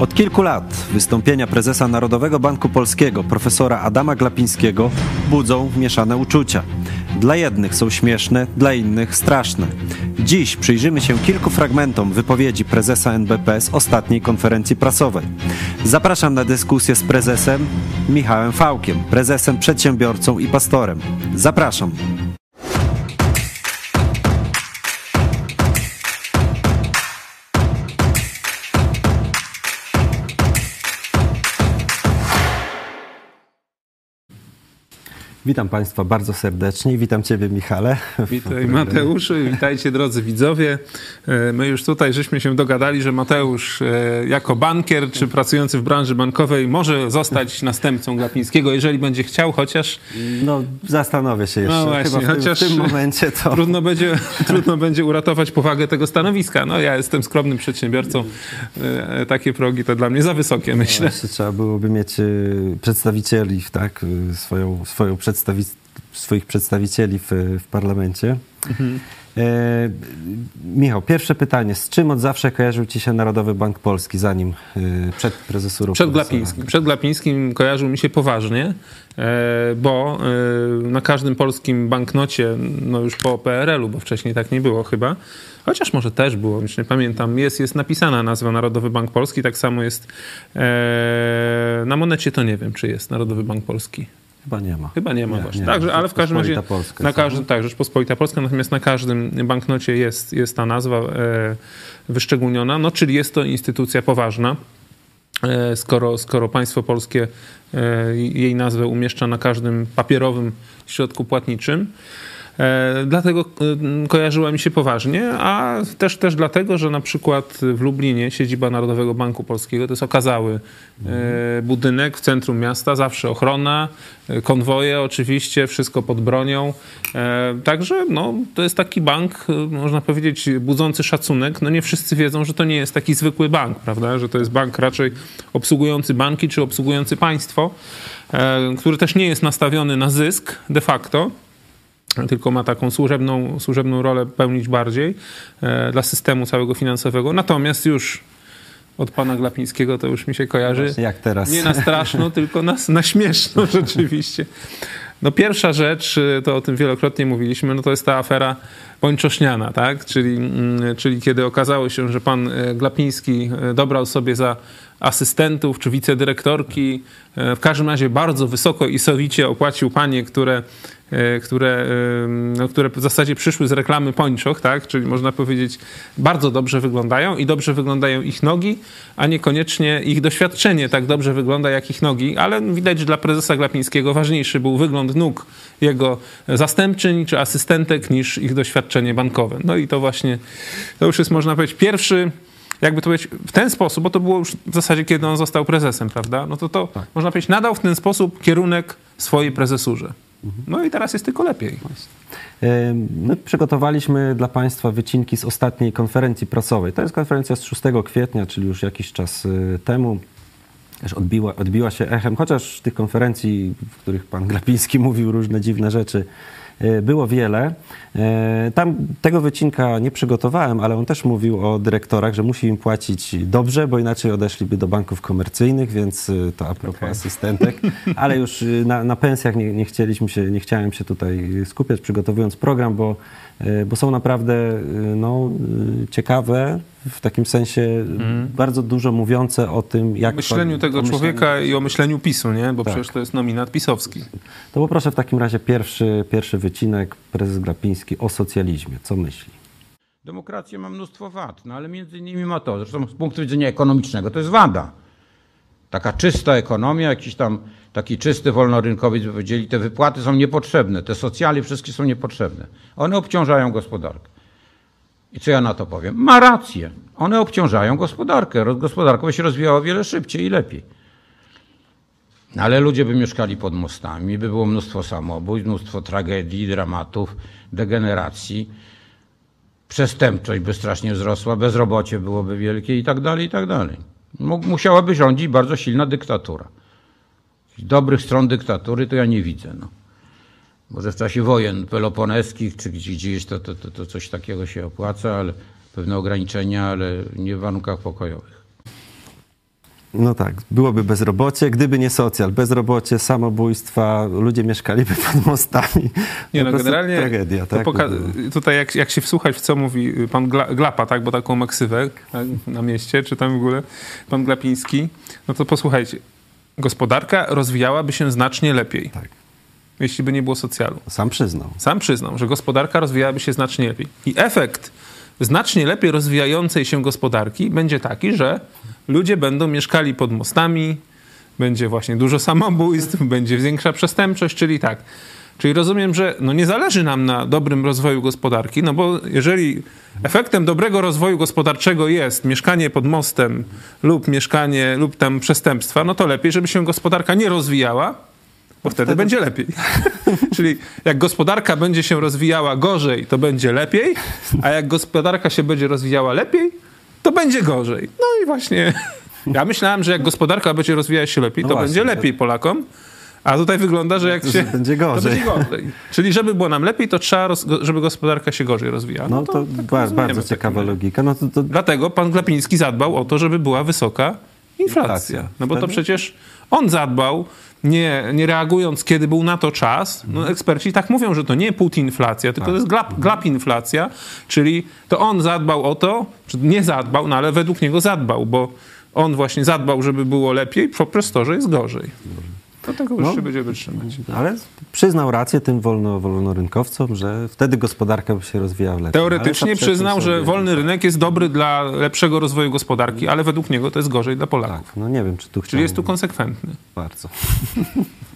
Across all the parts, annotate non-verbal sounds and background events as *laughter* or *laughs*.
Od kilku lat wystąpienia prezesa Narodowego Banku Polskiego, profesora Adama Glapińskiego, budzą mieszane uczucia. Dla jednych są śmieszne, dla innych straszne. Dziś przyjrzymy się kilku fragmentom wypowiedzi prezesa NBP z ostatniej konferencji prasowej. Zapraszam na dyskusję z prezesem Michałem Fałkiem, prezesem, przedsiębiorcą i pastorem. Zapraszam. Witam Państwa bardzo serdecznie. Witam Ciebie, Michale. Witaj Mateuszu, witajcie drodzy widzowie. E, my już tutaj żeśmy się dogadali, że Mateusz e, jako bankier czy pracujący w branży bankowej może zostać następcą Glapińskiego, jeżeli będzie chciał, chociaż... No, zastanowię się jeszcze. No właśnie, Chyba w tym, chociaż w tym momencie to... Trudno będzie, *laughs* trudno będzie uratować powagę tego stanowiska. No ja jestem skromnym przedsiębiorcą. E, Takie progi to dla mnie za wysokie, myślę. Jeszcze trzeba byłoby mieć przedstawicieli, tak, swoją, swoją przedstawi swoich przedstawicieli w, w parlamencie. E, Michał, pierwsze pytanie. Z czym od zawsze kojarzył Ci się Narodowy Bank Polski, zanim y, przed prezesurą? Przed? Glapińskim. Przed Glapińskim kojarzył mi się poważnie, e, bo e, na każdym polskim banknocie, no już po PRL-u, bo wcześniej tak nie było chyba, chociaż może też było, już nie pamiętam, jest, jest napisana nazwa Narodowy Bank Polski, tak samo jest e, na monecie to nie wiem, czy jest Narodowy Bank Polski. Chyba nie ma. Chyba nie ma Nie, właśnie. nie. Także, ale w każdym razie Polska na każdym, tak, Rzeczpospolita Polska, natomiast na każdym banknocie jest, jest ta nazwa e, wyszczególniona, no czyli jest to instytucja poważna. E, Skoro, skoro państwo polskie e, jej nazwę umieszcza na każdym papierowym środku płatniczym, Dlatego e, kojarzyła mi się poważnie, a też, też dlatego, że na przykład w Lublinie siedziba Narodowego Banku Polskiego to jest okazały e, budynek w centrum miasta, zawsze ochrona, e, konwoje oczywiście, wszystko pod bronią. E, Także no, to jest taki bank, e, można powiedzieć, budzący szacunek. No nie wszyscy wiedzą, że to nie jest taki zwykły bank, prawda? Że to jest bank raczej obsługujący banki czy obsługujący państwo, e, który też nie jest nastawiony na zysk de facto tylko ma taką służebną, służebną rolę pełnić bardziej e, dla systemu całego finansowego. Natomiast już od pana Glapińskiego to już mi się kojarzy. Właśnie jak teraz. Nie na straszno, tylko na, na śmieszno *laughs* rzeczywiście. No pierwsza rzecz, y, to o tym wielokrotnie mówiliśmy, no to jest ta afera pończoszniana, tak? Czyli, mm, czyli kiedy okazało się, że pan e, Glapiński e, dobrał sobie za asystentów czy wicedyrektorki, e, w każdym razie bardzo wysoko i sowicie opłacił panie, które, które, no, które w zasadzie przyszły z reklamy pończoch, tak? Czyli można powiedzieć bardzo dobrze wyglądają i dobrze wyglądają ich nogi, a niekoniecznie ich doświadczenie tak dobrze wygląda jak ich nogi, ale widać, że dla prezesa Glapińskiego ważniejszy był wygląd nóg jego zastępczyń czy asystentek niż ich doświadczenie bankowe. No i to właśnie, to już jest można powiedzieć pierwszy jakby to powiedzieć, w ten sposób, bo to było już w zasadzie, kiedy on został prezesem, prawda? No to to, można powiedzieć, nadał w ten sposób kierunek swojej prezesurze. No i teraz jest tylko lepiej. E, My przygotowaliśmy dla Państwa wycinki z ostatniej konferencji prasowej. To jest konferencja z 6 kwietnia, czyli już jakiś czas e, temu. Też odbiła, odbiła się echem, chociaż tych konferencji, w których pan Glapiński *laughs* mówił różne dziwne rzeczy, e, było wiele. E, Tam tego wycinka nie przygotowałem, ale on też mówił o dyrektorach, że musi im płacić dobrze, bo inaczej odeszliby do banków komercyjnych, więc e, to a propos asystentek. *laughs* Ale już na, na pensjach nie, nie chcieliśmy się, nie chciałem się tutaj skupiać, przygotowując program, bo, bo są naprawdę e, no, e, ciekawe, w takim sensie bardzo dużo mówiące o tym, jak... O myśleniu tego o myśleniu- człowieka i o myśleniu PiSu, nie? Bo Tak. przecież to jest nominat pisowski. To poproszę w takim razie pierwszy, pierwszy wycinek, prezes Glapiński o socjalizmie. Co myśli? Demokracja ma mnóstwo wad, no ale między innymi ma to, zresztą z punktu widzenia ekonomicznego to jest wada. Taka czysta ekonomia, jakiś tam taki czysty wolnorynkowiec by powiedzieli, te wypłaty są niepotrzebne, te socjale wszystkie są niepotrzebne. One obciążają gospodarkę. I co ja na to powiem? Ma rację. One obciążają gospodarkę. Gospodarka by się rozwijała o wiele szybciej i lepiej. No ale ludzie by mieszkali pod mostami, by było mnóstwo samobójstw, mnóstwo tragedii, dramatów, degeneracji przestępczość by strasznie wzrosła, bezrobocie byłoby wielkie i tak dalej, i tak dalej. Musiałaby rządzić bardzo silna dyktatura. Dobrych stron dyktatury to ja nie widzę. No. Może w czasie wojen peloponeskich czy gdzie- gdzieś to, to, to, to coś takiego się opłaca, ale pewne ograniczenia, ale nie w warunkach pokojowych. No tak, byłoby bezrobocie, gdyby nie socjal, bezrobocie, samobójstwa, ludzie mieszkaliby *laughs* pod mostami. Nie no, prostu generalnie tragedia, tak? było. tutaj jak, jak się wsłuchać w co mówi pan Gla- Glapa, tak, bo taką maksywę na mieście, czy tam w ogóle pan Glapiński, no to posłuchajcie, gospodarka rozwijałaby się znacznie lepiej, Tak. jeśli by nie było socjalu. Sam przyznał. Sam przyznał, że gospodarka rozwijałaby się znacznie lepiej. I efekt znacznie lepiej rozwijającej się gospodarki będzie taki, że ludzie będą mieszkali pod mostami, będzie właśnie dużo samobójstw, *laughs* będzie większa przestępczość, czyli tak. Czyli rozumiem, że no nie zależy nam na dobrym rozwoju gospodarki, no bo jeżeli efektem dobrego rozwoju gospodarczego jest mieszkanie pod mostem lub mieszkanie lub tam przestępstwa, no to lepiej, żeby się gospodarka nie rozwijała, bo wtedy, będzie lepiej. *laughs* Czyli jak gospodarka będzie się rozwijała gorzej, to będzie lepiej, a jak gospodarka się będzie rozwijała lepiej, to będzie gorzej. No i właśnie ja myślałem, że jak gospodarka będzie rozwijać się lepiej, No to właśnie, będzie to- lepiej Polakom. A tutaj wygląda, że jak się. będzie gorzej. To będzie gorzej. Czyli żeby było nam lepiej, to trzeba, roz, żeby gospodarka się gorzej rozwijała. No to, tak ba- rozumiemy bardzo w ciekawa logika. No to, to Dlatego pan Glapiński zadbał o to, żeby była wysoka inflacja. Inflacja. No bo to przecież on zadbał, nie, nie reagując, kiedy był na to czas. No eksperci tak mówią, że to nie putinflacja, tylko to jest glap, glapinflacja, czyli to on zadbał o to, czy nie zadbał, no ale według niego zadbał, bo on właśnie zadbał, żeby było lepiej, poprzez to, że jest gorzej. To tego już No. się będzie wytrzymać. Ale przyznał rację tym wolno, wolnorynkowcom, że wtedy gospodarka by się rozwijała lepiej. Teoretycznie przyznał, że wolny rynek jest dobry dla lepszego rozwoju gospodarki, ale według niego to jest gorzej dla Polaków. Tak, no nie wiem, czy tu. Czyli jest tu konsekwentny. Bardzo. *laughs*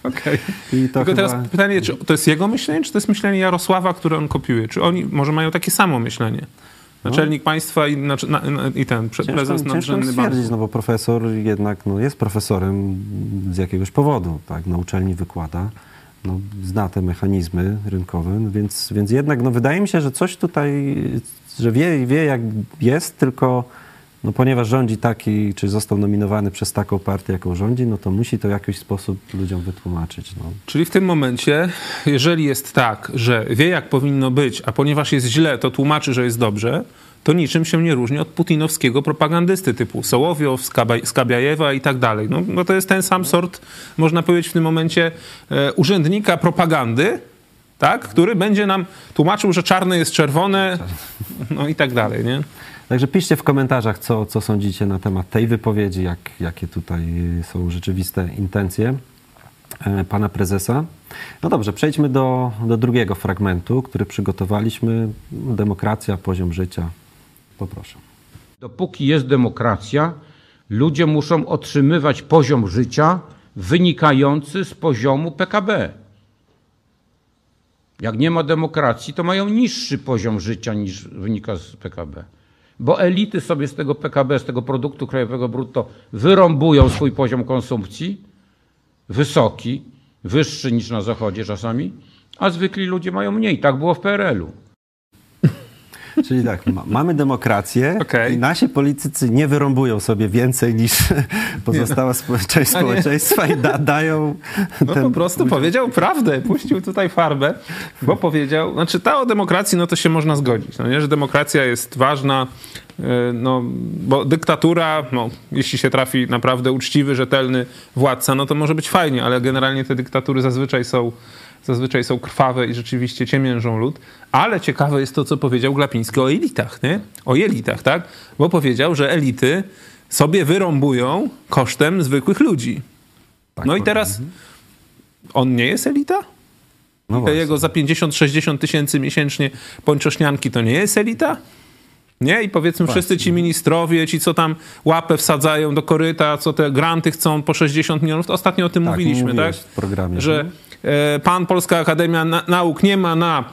Okej. To Tylko chyba... teraz pytanie, czy to jest jego myślenie, czy to jest myślenie Jarosława, które on kopiuje? Czy oni może mają takie samo myślenie? Naczelnik państwa i, na, na, i ten Ciężko, prezes nadrzędny stwierdzić, banku. no bo profesor jednak no, jest profesorem z jakiegoś powodu, tak, na uczelni wykłada, no, zna te mechanizmy rynkowe, no więc, więc jednak no, wydaje mi się, że coś tutaj, że wie, wie jak jest, tylko no, ponieważ rządzi taki, czy został nominowany przez taką partię, jaką rządzi, no to musi to w jakiś sposób ludziom wytłumaczyć. No. Czyli w tym momencie, jeżeli jest tak, że wie jak powinno być, a ponieważ jest źle, to tłumaczy, że jest dobrze, to niczym się nie różni od putinowskiego propagandysty typu Sołowiow, Skabiajewa i tak dalej. No, no to jest ten sam sort, można powiedzieć w tym momencie, e, urzędnika propagandy, tak, który będzie nam tłumaczył, że czarne jest czerwone, no i tak dalej, nie? Także piszcie w komentarzach, co, co sądzicie na temat tej wypowiedzi, jak, jakie tutaj są rzeczywiste intencje e, pana prezesa. No dobrze, przejdźmy do, do drugiego fragmentu, który przygotowaliśmy. Demokracja, poziom życia. Poproszę. Dopóki jest demokracja, ludzie muszą otrzymywać poziom życia wynikający z poziomu PKB. Jak nie ma demokracji, to mają niższy poziom życia niż wynika z PKB. Bo elity sobie z tego PKB, z tego produktu krajowego brutto wyrąbują swój poziom konsumpcji, wysoki, wyższy niż na zachodzie czasami, a zwykli ludzie mają mniej. Tak było w PRL-u. Czyli tak, ma, mamy demokrację Okej. i nasi politycy nie wyrąbują sobie więcej niż *laughs* pozostała spo- część społeczeństwa i da, dają No ten po prostu powiedział prawdę, puścił tutaj farbę, bo powiedział, znaczy ta o demokracji, no to się można zgodzić, no nie, że demokracja jest ważna, yy, no, bo dyktatura, no, jeśli się trafi naprawdę uczciwy, rzetelny władca, no to może być fajnie, ale generalnie te dyktatury zazwyczaj są zazwyczaj są krwawe i rzeczywiście ciemiężą lud, ale ciekawe jest to, co powiedział Glapiński o elitach, nie? O elitach, tak? Bo powiedział, że elity sobie wyrąbują kosztem zwykłych ludzi. Tak, no i teraz on nie jest elita? No Te właśnie. jego za 50-60 tysięcy miesięcznie pończosznianki to nie jest elita? Nie? I powiedzmy wszyscy ci ministrowie, ci co tam łapę wsadzają do koryta, co te granty chcą po 60 milionów, to ostatnio o tym Tak, mówiliśmy, tak? w programie. Że e, pan Polska Akademia Na- Nauk nie ma na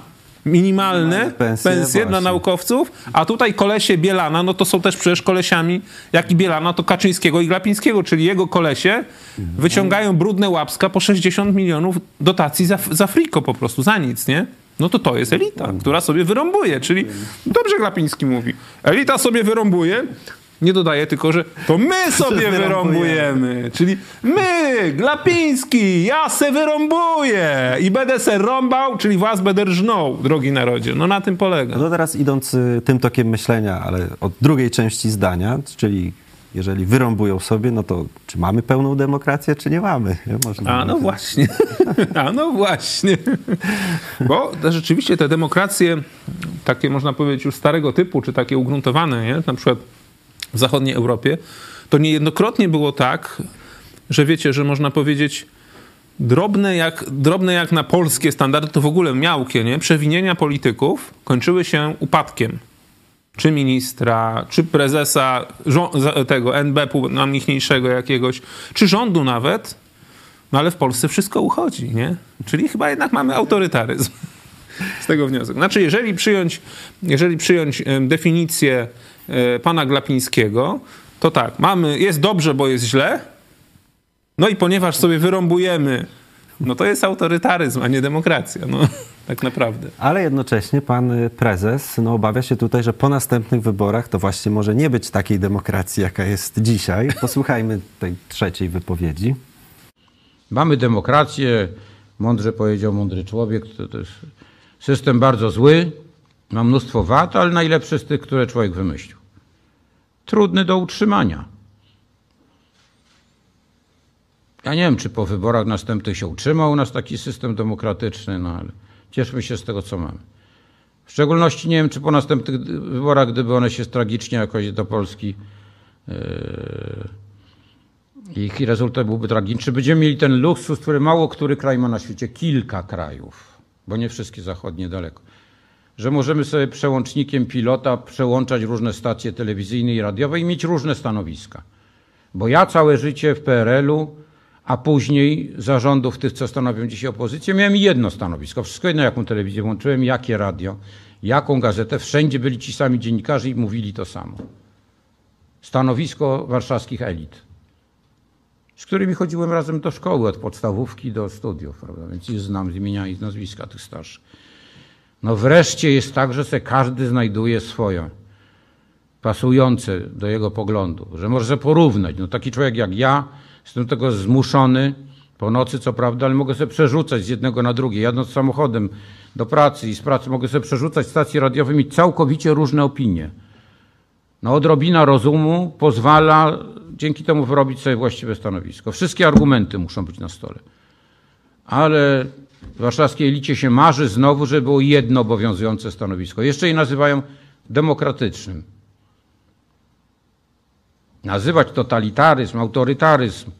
minimalne pensje, pensje, dla naukowców, a tutaj kolesie Bielana, no to są też przecież kolesiami, jak i Bielana, to Kaczyńskiego i Glapińskiego, czyli jego kolesie wyciągają brudne łapska po 60 milionów dotacji za, za friko po prostu, za nic, nie? No to to jest elita, która sobie wyrąbuje, czyli dobrze Glapiński mówi. Elita sobie wyrąbuje, nie dodaje tylko, że to my *laughs* sobie wyrąbujemy. Czyli my, Glapiński, ja se wyrąbuję i będę se rąbał, czyli was będę rżnął, drogi narodzie. No na tym polega. No teraz idąc y, tym tokiem myślenia, ale od drugiej części zdania, czyli jeżeli wyrąbują sobie, no to czy mamy pełną demokrację, czy nie mamy? Można A no właśnie. *laughs* A no właśnie. Bo rzeczywiście te demokracje, takie można powiedzieć już starego typu, czy takie ugruntowane, nie? na przykład w zachodniej Europie, to niejednokrotnie było tak, że wiecie, że można powiedzieć drobne jak, drobne jak na polskie standardy, to w ogóle miałkie, nie? Przewinienia polityków kończyły się upadkiem. Czy ministra, czy prezesa tego NBP-u najmniejszego jakiegoś, czy rządu nawet. No ale w Polsce wszystko uchodzi, nie? Czyli chyba jednak mamy autorytaryzm. *laughs* Z tego wniosek. Znaczy, jeżeli przyjąć, jeżeli przyjąć definicję e, pana Glapińskiego, to tak, mamy, jest dobrze, bo jest źle, no i ponieważ sobie wyrąbujemy, no to jest autorytaryzm, a nie demokracja. No, *laughs* tak naprawdę. Ale jednocześnie pan prezes no, obawia się tutaj, że po następnych wyborach to właśnie może nie być takiej demokracji, jaka jest dzisiaj. Posłuchajmy tej trzeciej wypowiedzi. Mamy demokrację, mądrze powiedział mądry człowiek, to, to jest system bardzo zły, ma mnóstwo wad, ale najlepszy z tych, które człowiek wymyślił. Trudny do utrzymania. Ja nie wiem, czy po wyborach następnych się utrzymał u nas taki system demokratyczny, no ale cieszmy się z tego, co mamy. W szczególności nie wiem, czy po następnych wyborach, gdyby one się tragicznie jakoś do Polski yy, ich rezultat byłby tragiczny, czy będziemy mieli ten luksus, który mało który kraj ma na świecie, kilka krajów, bo nie wszystkie zachodnie daleko, że możemy sobie przełącznikiem pilota przełączać różne stacje telewizyjne i radiowe i mieć różne stanowiska. Bo ja całe życie w PRL-u a później zarządów tych, co stanowią dzisiaj opozycję, miałem jedno stanowisko. Wszystko jedno, jaką telewizję włączyłem, jakie radio, jaką gazetę. Wszędzie byli ci sami dziennikarze i mówili to samo. Stanowisko warszawskich elit, z którymi chodziłem razem do szkoły, od podstawówki do studiów, prawda? więc ich znam z imienia i z nazwiska tych starszych. No wreszcie jest tak, że se każdy znajduje swoje, pasujące do jego poglądu, że może porównać. No taki człowiek jak ja, Jestem do tego zmuszony, po nocy co prawda, ale mogę sobie przerzucać z jednego na drugie. Jadąc samochodem do pracy i z pracy mogę sobie przerzucać stacje radiowe i mieć całkowicie różne opinie. No odrobina rozumu pozwala dzięki temu wyrobić sobie właściwe stanowisko. Wszystkie argumenty muszą być na stole. Ale warszawskiej elicie się marzy znowu, żeby było jedno obowiązujące stanowisko. Jeszcze je nazywają demokratycznym nazywać totalitaryzm, autorytaryzm,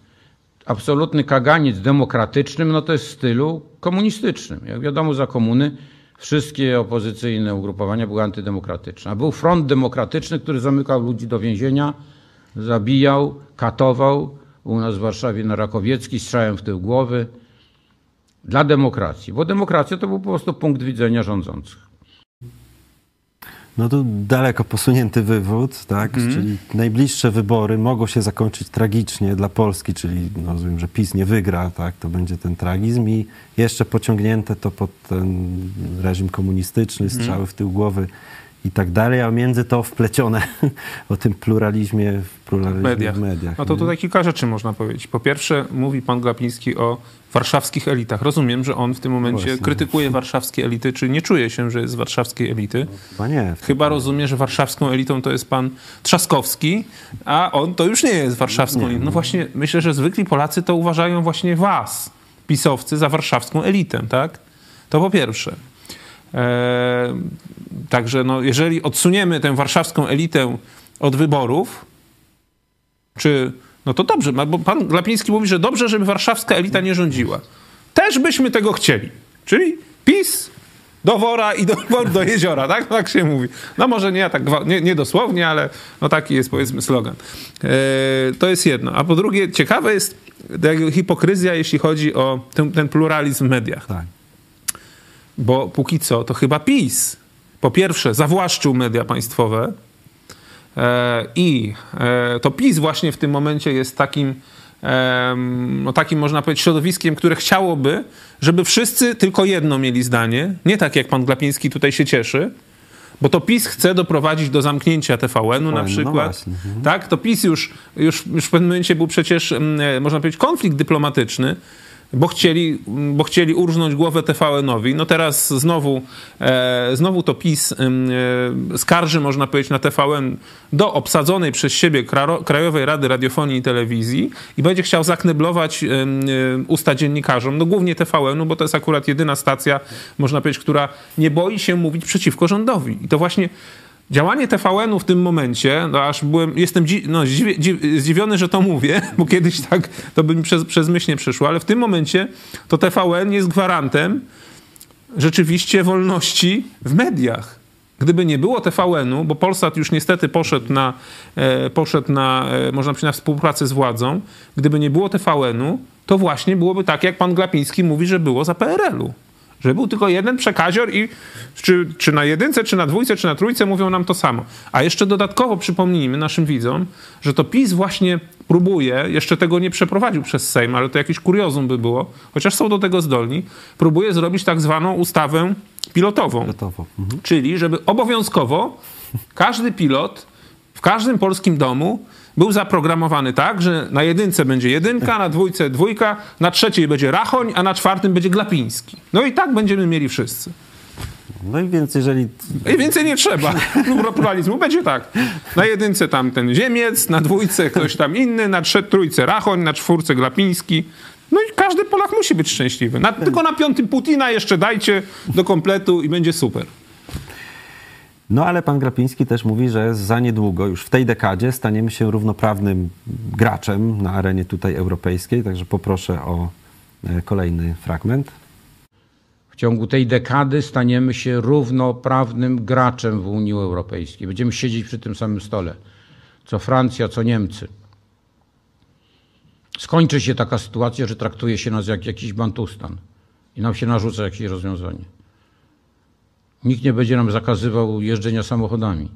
absolutny kaganiec demokratycznym, no to jest w stylu komunistycznym. Jak wiadomo, za komuny wszystkie opozycyjne ugrupowania były antydemokratyczne. A był front demokratyczny, który zamykał ludzi do więzienia, zabijał, katował. U nas w Warszawie na Rakowiecki strzałem w tył głowy. Dla demokracji. Bo demokracja to był po prostu punkt widzenia rządzących. No to daleko posunięty wywód, tak? Mm. Czyli najbliższe wybory mogą się zakończyć tragicznie dla Polski, czyli no, rozumiem, że PiS nie wygra, tak? To będzie ten tragizm i jeszcze pociągnięte to pod ten reżim komunistyczny, strzały mm. w tył głowy i tak dalej, a między to wplecione *laughs* o tym pluralizmie w pluralizmie mediach. mediach no to tutaj kilka rzeczy można powiedzieć. Po pierwsze, mówi pan Glapiński o warszawskich elitach. Rozumiem, że on w tym momencie Właśnie. krytykuje warszawskie elity, czy nie czuje się, że jest z warszawskiej elity. No, chyba nie. Chyba rozumie, że warszawską elitą to jest pan Trzaskowski, a on to już nie jest warszawską nie, elitą. No właśnie, myślę, że zwykli Polacy to uważają właśnie was, pisowcy, za warszawską elitę, tak? To po pierwsze. Eee, także no, jeżeli odsuniemy tę warszawską elitę od wyborów, czy no to dobrze, bo pan Glapiński mówi, że dobrze, żeby warszawska elita nie rządziła. Też byśmy tego chcieli. Czyli PiS do wora i do, *laughs* do jeziora, tak? Tak się mówi. No może nie, tak, nie, nie dosłownie, ale no taki jest powiedzmy slogan. E, to jest jedno. A po drugie, ciekawe jest hipokryzja, jeśli chodzi o ten, ten pluralizm w mediach. Tak. Bo póki co to chyba PiS po pierwsze zawłaszczył media państwowe, E, I e, to PiS właśnie w tym momencie jest takim, no takim można powiedzieć środowiskiem, które chciałoby, żeby wszyscy tylko jedno mieli zdanie. Nie tak jak pan Glapiński tutaj się cieszy, bo to PiS chce doprowadzić do zamknięcia TVN-u na no przykład. No tak, to PiS już, już, już w pewnym momencie był przecież, mm, e, można powiedzieć, konflikt dyplomatyczny bo chcieli, bo chcieli urżnąć głowę TVN-owi. No teraz znowu, e, znowu to PiS e, skarży, można powiedzieć, na TVN do obsadzonej przez siebie Krajowej Rady Radiofonii i Telewizji i będzie chciał zakneblować e, usta dziennikarzom, no głównie TVN-u, bo to jest akurat jedyna stacja, można powiedzieć, która nie boi się mówić przeciwko rządowi. I to właśnie Działanie TVN-u w tym momencie, no aż byłem, jestem dzi, no, zdziwiony, że to mówię, bo kiedyś tak to by mi przez, przez myśl nie przyszło, ale w tym momencie to TVN jest gwarantem rzeczywiście wolności w mediach. Gdyby nie było TVN-u, bo Polsat już niestety poszedł na, e, poszedł na e, można powiedzieć, na współpracę z władzą, gdyby nie było TVN-u, to właśnie byłoby tak, jak pan Glapiński mówi, że było za PRL-u. Że był tylko jeden przekazior i czy, czy na jedynce, czy na dwójce, czy na trójce mówią nam to samo. A jeszcze dodatkowo przypomnijmy naszym widzom, że to PiS właśnie próbuje, jeszcze tego nie przeprowadził przez Sejm, ale to jakieś kuriozum by było, chociaż są do tego zdolni, próbuje zrobić tak zwaną ustawę pilotową. Pilotowo. Mhm. Czyli, żeby obowiązkowo każdy pilot w każdym polskim domu był zaprogramowany tak, że na jedynce będzie jedynka, na dwójce dwójka, na trzeciej będzie Rachoń, a na czwartym będzie Glapiński. No i tak będziemy mieli wszyscy. No i więc jeżeli... I więcej nie trzeba. *laughs* Pluralizmu będzie tak. Na jedynce tam ten Ziemiec, na dwójce ktoś tam inny, na trójce Rachoń, na czwórce Glapiński. No i każdy Polak musi być szczęśliwy. Na, tylko na piątym Putina jeszcze dajcie do kompletu i będzie super. No ale pan Grapiński też mówi, że za niedługo, już w tej dekadzie, staniemy się równoprawnym graczem na arenie tutaj europejskiej. Także poproszę o e, kolejny fragment. W ciągu tej dekady staniemy się równoprawnym graczem w Unii Europejskiej. Będziemy siedzieć przy tym samym stole, co Francja, co Niemcy. Skończy się taka sytuacja, że traktuje się nas jak jakiś bantustan i nam się narzuca jakieś rozwiązanie. Nikt nie będzie nam zakazywał jeżdżenia samochodami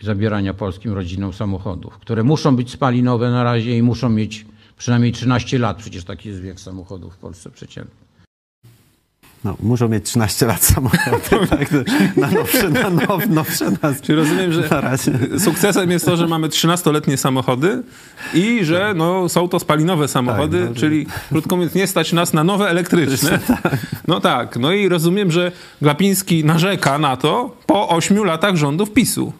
zabierania polskim rodzinom samochodów, które muszą być spalinowe na razie i muszą mieć przynajmniej 13 lat. Przecież taki jest wiek samochodów w Polsce przeciętny. No, muszą mieć 13 lat samochody, *laughs* tak, na nowsze, na now, nowsze nas. Czyli rozumiem, że sukcesem jest to, że mamy 13-letnie samochody i że no, są to spalinowe samochody, tak, no, czyli krótko mówiąc nie stać nas na nowe elektryczne. *laughs* Tak. No tak, no i rozumiem, że Glapiński narzeka na to po 8 latach rządów PiSu.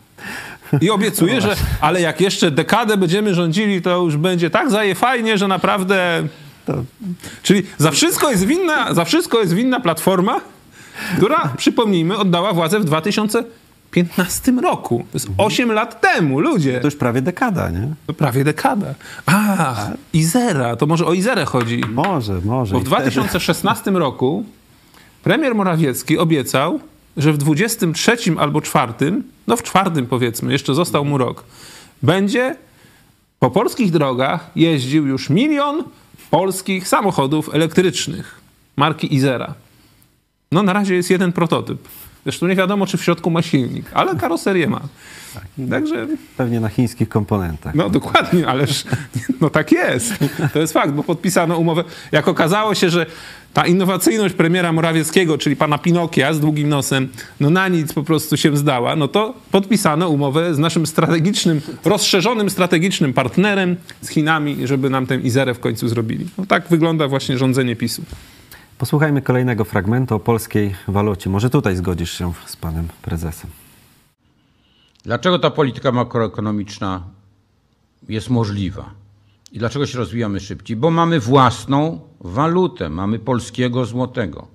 I obiecuje, że ale jak jeszcze dekadę będziemy rządzili, to już będzie tak zaje fajnie, że naprawdę to... Czyli za wszystko jest winna, za wszystko jest winna platforma, która, przypomnijmy, oddała władzę w 2015 roku. To jest 8 mhm. lat temu, ludzie. To już prawie dekada, nie? To prawie dekada. A, Izera, to może o Izerę chodzi. Może, może. Bo w 2016 roku premier Morawiecki obiecał, że w 23 albo 4, no w czwartym powiedzmy, jeszcze został mu rok, będzie po polskich drogach jeździł już milion polskich samochodów elektrycznych marki Izera. No na razie jest jeden prototyp. Zresztą nie wiadomo, czy w środku ma silnik, ale karoserię ma. Tak. Także... Pewnie na chińskich komponentach. No dokładnie, ależ no tak jest. To jest fakt, bo podpisano umowę. Jak okazało się, że ta innowacyjność premiera Morawieckiego, czyli pana Pinokia z długim nosem, no na nic po prostu się zdała, no to podpisano umowę z naszym strategicznym, rozszerzonym strategicznym partnerem, z Chinami, żeby nam tę Izerę w końcu zrobili. No tak wygląda właśnie rządzenie PiSu. Posłuchajmy kolejnego fragmentu o polskiej walucie. Może tutaj zgodzisz się z panem prezesem. Dlaczego ta polityka makroekonomiczna jest możliwa? I dlaczego się rozwijamy szybciej? Bo mamy własną walutę, mamy polskiego złotego.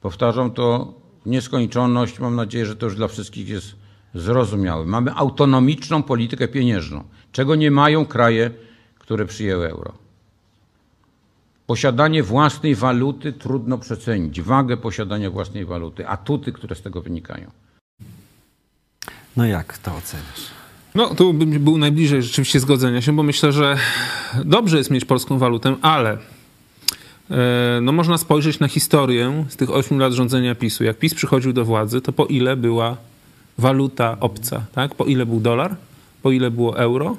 Powtarzam to w nieskończoność, mam nadzieję, że to już dla wszystkich jest zrozumiałe. Mamy autonomiczną politykę pieniężną, czego nie mają kraje, które przyjęły euro. Posiadanie własnej waluty trudno przecenić, wagę posiadania własnej waluty, atuty, które z tego wynikają. No jak to oceniasz? No, tu bym był najbliżej rzeczywiście zgodzenia się, bo myślę, że dobrze jest mieć polską walutę, ale e, no można spojrzeć na historię z tych 8 lat rządzenia PiSu. Jak PiS przychodził do władzy, to po ile była waluta obca, tak? Po ile był dolar, po ile było euro,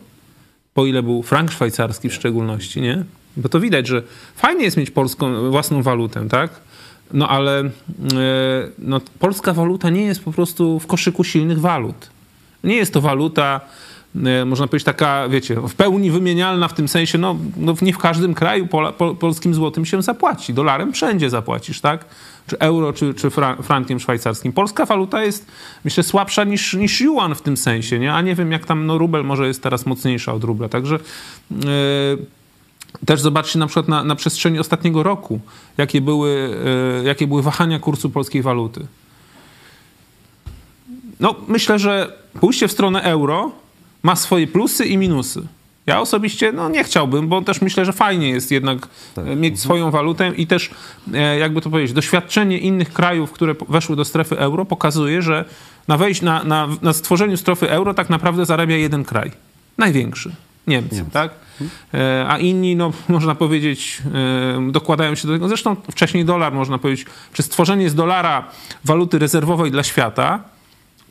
po ile był frank szwajcarski w szczególności, nie? Bo to widać, że fajnie jest mieć polską, własną walutę, tak? No ale e, no, polska waluta nie jest po prostu w koszyku silnych walut. Nie jest to waluta e, można powiedzieć, taka, wiecie, w pełni wymienialna w tym sensie, no, no nie w każdym kraju pola, pol, polskim złotym się zapłaci. Dolarem wszędzie zapłacisz, tak? Czy euro, czy, czy frankiem szwajcarskim. Polska waluta jest, myślę, słabsza niż, niż yuan w tym sensie, nie? A nie wiem, jak tam, no rubel może jest teraz mocniejsza od rubla. Także yy, też zobaczcie na przykład na, na przestrzeni ostatniego roku, jakie były, yy, jakie były wahania kursu polskiej waluty. No, myślę, że pójście w stronę euro ma swoje plusy i minusy. Ja osobiście no, nie chciałbym, bo też myślę, że fajnie jest jednak tak. E, mieć swoją walutę i też, e, jakby to powiedzieć, doświadczenie innych krajów, które weszły do strefy euro, pokazuje, że na, wejść, na, na, na stworzeniu strefy euro tak naprawdę zarabia jeden kraj. Największy. Niemcy, Niemcy. tak? E, a inni, no, *laughs* można powiedzieć, dokładają się do tego. Zresztą wcześniej dolar, można powiedzieć, czy stworzenie z dolara waluty rezerwowej dla świata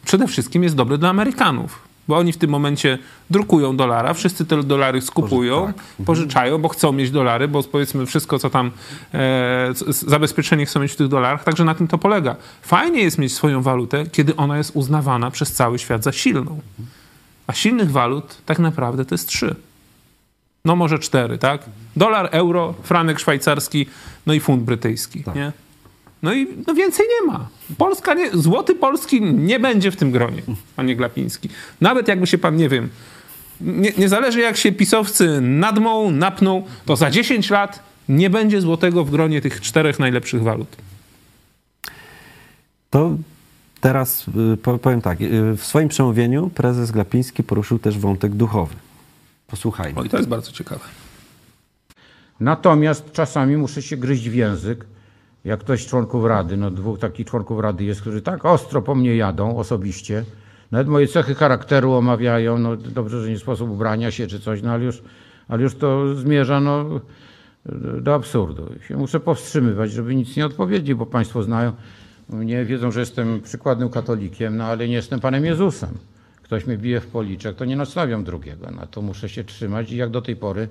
przede wszystkim jest dobre dla Amerykanów bo oni w tym momencie drukują dolara, wszyscy te dolary skupują, tak. Pożyczają, bo chcą mieć dolary, bo powiedzmy wszystko, co tam e, zabezpieczenie chcą mieć w tych dolarach, także na tym to polega. Fajnie jest mieć swoją walutę, kiedy ona jest uznawana przez cały świat za silną. A silnych walut tak naprawdę to jest trzy. No może cztery, tak? Dolar, euro, franek szwajcarski, no i funt brytyjski, tak. nie? No i no więcej nie ma. Polska nie, złoty polski nie będzie w tym gronie, panie Glapiński. Nawet jakby się pan, nie wiem, nie, nie zależy jak się pisowcy nadmą, napną, to za 10 lat nie będzie złotego w gronie tych czterech najlepszych walut. To teraz y, powiem tak. Y, w swoim przemówieniu prezes Glapiński poruszył też wątek duchowy. Posłuchajmy. O, i to jest bardzo ciekawe. Natomiast czasami muszę się gryźć w język, jak ktoś z członków Rady, no dwóch takich członków Rady jest, którzy tak ostro po mnie jadą osobiście, nawet moje cechy charakteru omawiają, no dobrze, że nie sposób ubrania się czy coś, no ale już, ale już to zmierza no, do absurdu. Się muszę powstrzymywać, żeby nic nie odpowiedzieć, bo Państwo znają, nie wiedzą, że jestem przykładnym katolikiem, no ale nie jestem Panem Jezusem. Ktoś mnie bije w policzek, to nie nastawiam drugiego. Na to muszę się trzymać i jak do tej pory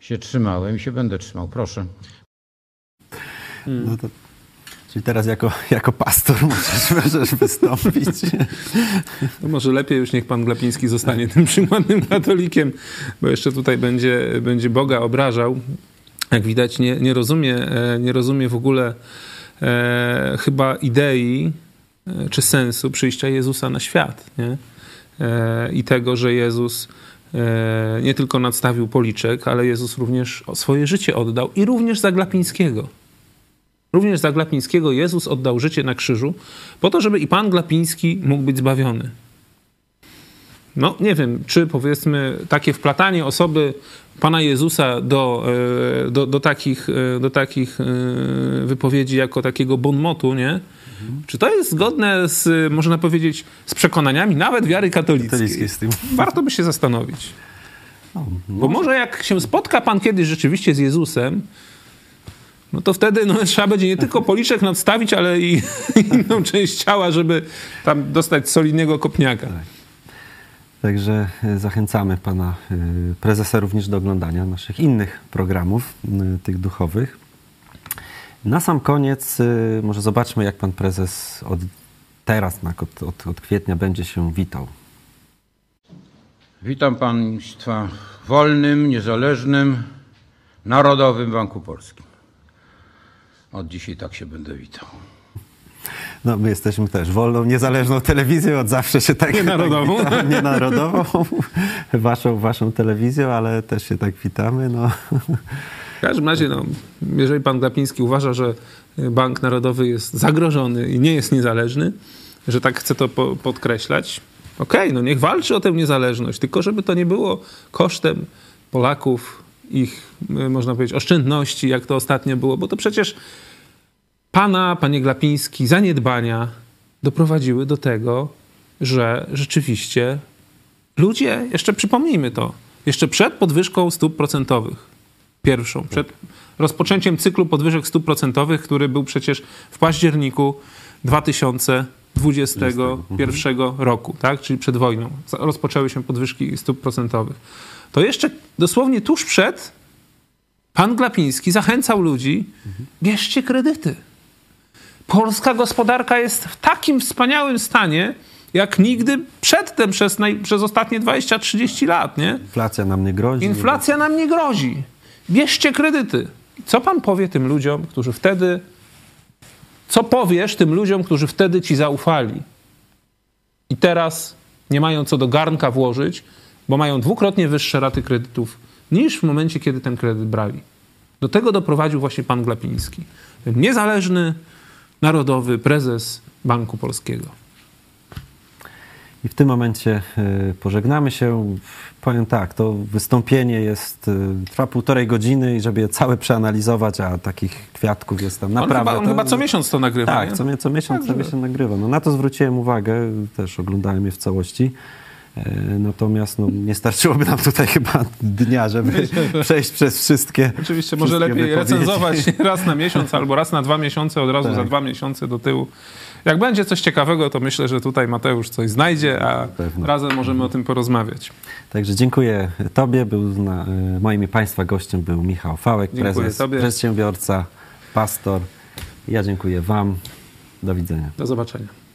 się trzymałem i się będę trzymał. Proszę. No to, czyli teraz jako, jako pastor możesz, *laughs* możesz wystąpić. *laughs* No może lepiej już niech pan Glapiński zostanie tym przykładnym katolikiem, bo jeszcze tutaj będzie, będzie Boga obrażał. Jak widać nie, nie, rozumie, e, nie rozumie w ogóle e, chyba idei e, czy sensu przyjścia Jezusa na świat. Nie? E, I tego, że Jezus e, nie tylko nadstawił policzek, ale Jezus również swoje życie oddał i również za Glapińskiego. Również za Glapińskiego Jezus oddał życie na krzyżu, po to, żeby i pan Glapiński mógł być zbawiony. No, nie wiem, czy powiedzmy takie wplatanie osoby Pana Jezusa do, e, do, do, takich, e, do takich e, wypowiedzi jako takiego bonmotu, nie? Mhm. Czy to jest zgodne z, można powiedzieć, z przekonaniami nawet wiary katolickiej? Warto by się zastanowić. No, Bo może jak się spotka Pan kiedyś rzeczywiście z Jezusem, no to wtedy no, *laughs* trzeba będzie nie tylko policzek nadstawić, ale i *laughs* inną część ciała, żeby tam dostać solidnego kopniaka. Tak. Także e, zachęcamy pana e, prezesa również do oglądania naszych innych programów, tych duchowych. Na sam koniec może zobaczmy, jak pan prezes od teraz, od, od, od kwietnia będzie się witał. Witam Państwa w wolnym, niezależnym, Narodowym Banku Polskim. Od dzisiaj tak się będę witał. No, my jesteśmy też wolną, niezależną telewizją, od zawsze się tak... Nienarodową. *laughs* Tak nienarodową, waszą, waszą telewizją, ale też się tak witamy. No. W każdym razie, no, jeżeli pan Glapiński uważa, że Bank Narodowy jest zagrożony i nie jest niezależny, że tak chce to po podkreślać, okej, okay, no niech walczy o tę niezależność, tylko żeby to nie było kosztem Polaków, ich, można powiedzieć, oszczędności, jak to ostatnio było, bo to przecież pana, panie Glapiński, zaniedbania doprowadziły do tego, że rzeczywiście ludzie, jeszcze przypomnijmy to, jeszcze przed podwyżką stóp procentowych, pierwszą, przed rozpoczęciem cyklu podwyżek stóp procentowych, który był przecież w październiku 2021 roku, tak? czyli przed wojną, rozpoczęły się podwyżki stóp procentowych. To jeszcze dosłownie tuż przed pan Glapiński zachęcał ludzi, bierzcie kredyty. Polska gospodarka jest w takim wspaniałym stanie, jak nigdy przedtem przez, naj, przez ostatnie 20-30 lat, nie? Inflacja nam nie grozi. Inflacja nam nie grozi. Bierzcie kredyty. Co pan powie tym ludziom, którzy wtedy. Co powiesz tym ludziom, którzy wtedy ci zaufali i teraz nie mają co do garnka włożyć, bo mają dwukrotnie wyższe raty kredytów niż w momencie, kiedy ten kredyt brali? Do tego doprowadził właśnie pan Glapiński. Niezależny, narodowy prezes Banku Polskiego. I w tym momencie y, pożegnamy się. Powiem tak, to wystąpienie jest, y, trwa półtorej godziny i żeby je całe przeanalizować, a takich kwiatków jest tam On, naprawdę... chyba, on to- chyba co miesiąc to nagrywa, Tak, nie? co, co miesiąc Także- sobie się nagrywa. No, na to zwróciłem uwagę, też oglądałem je w całości. E, Natomiast no, nie starczyłoby nam tutaj chyba dnia, żeby *laughs* przejść przez wszystkie. Oczywiście może wszystkie lepiej recenzować *laughs* raz na miesiąc albo raz na dwa miesiące, od razu Tak. za dwa miesiące do tyłu. Jak będzie coś ciekawego, to myślę, że tutaj Mateusz coś znajdzie, a razem możemy o tym porozmawiać. Także dziękuję Tobie. Był na, e, moim i Państwa gościem był Michał Fałek, Dziękuję prezes, Tobie. przedsiębiorca, pastor. Ja dziękuję Wam. Do widzenia. Do zobaczenia.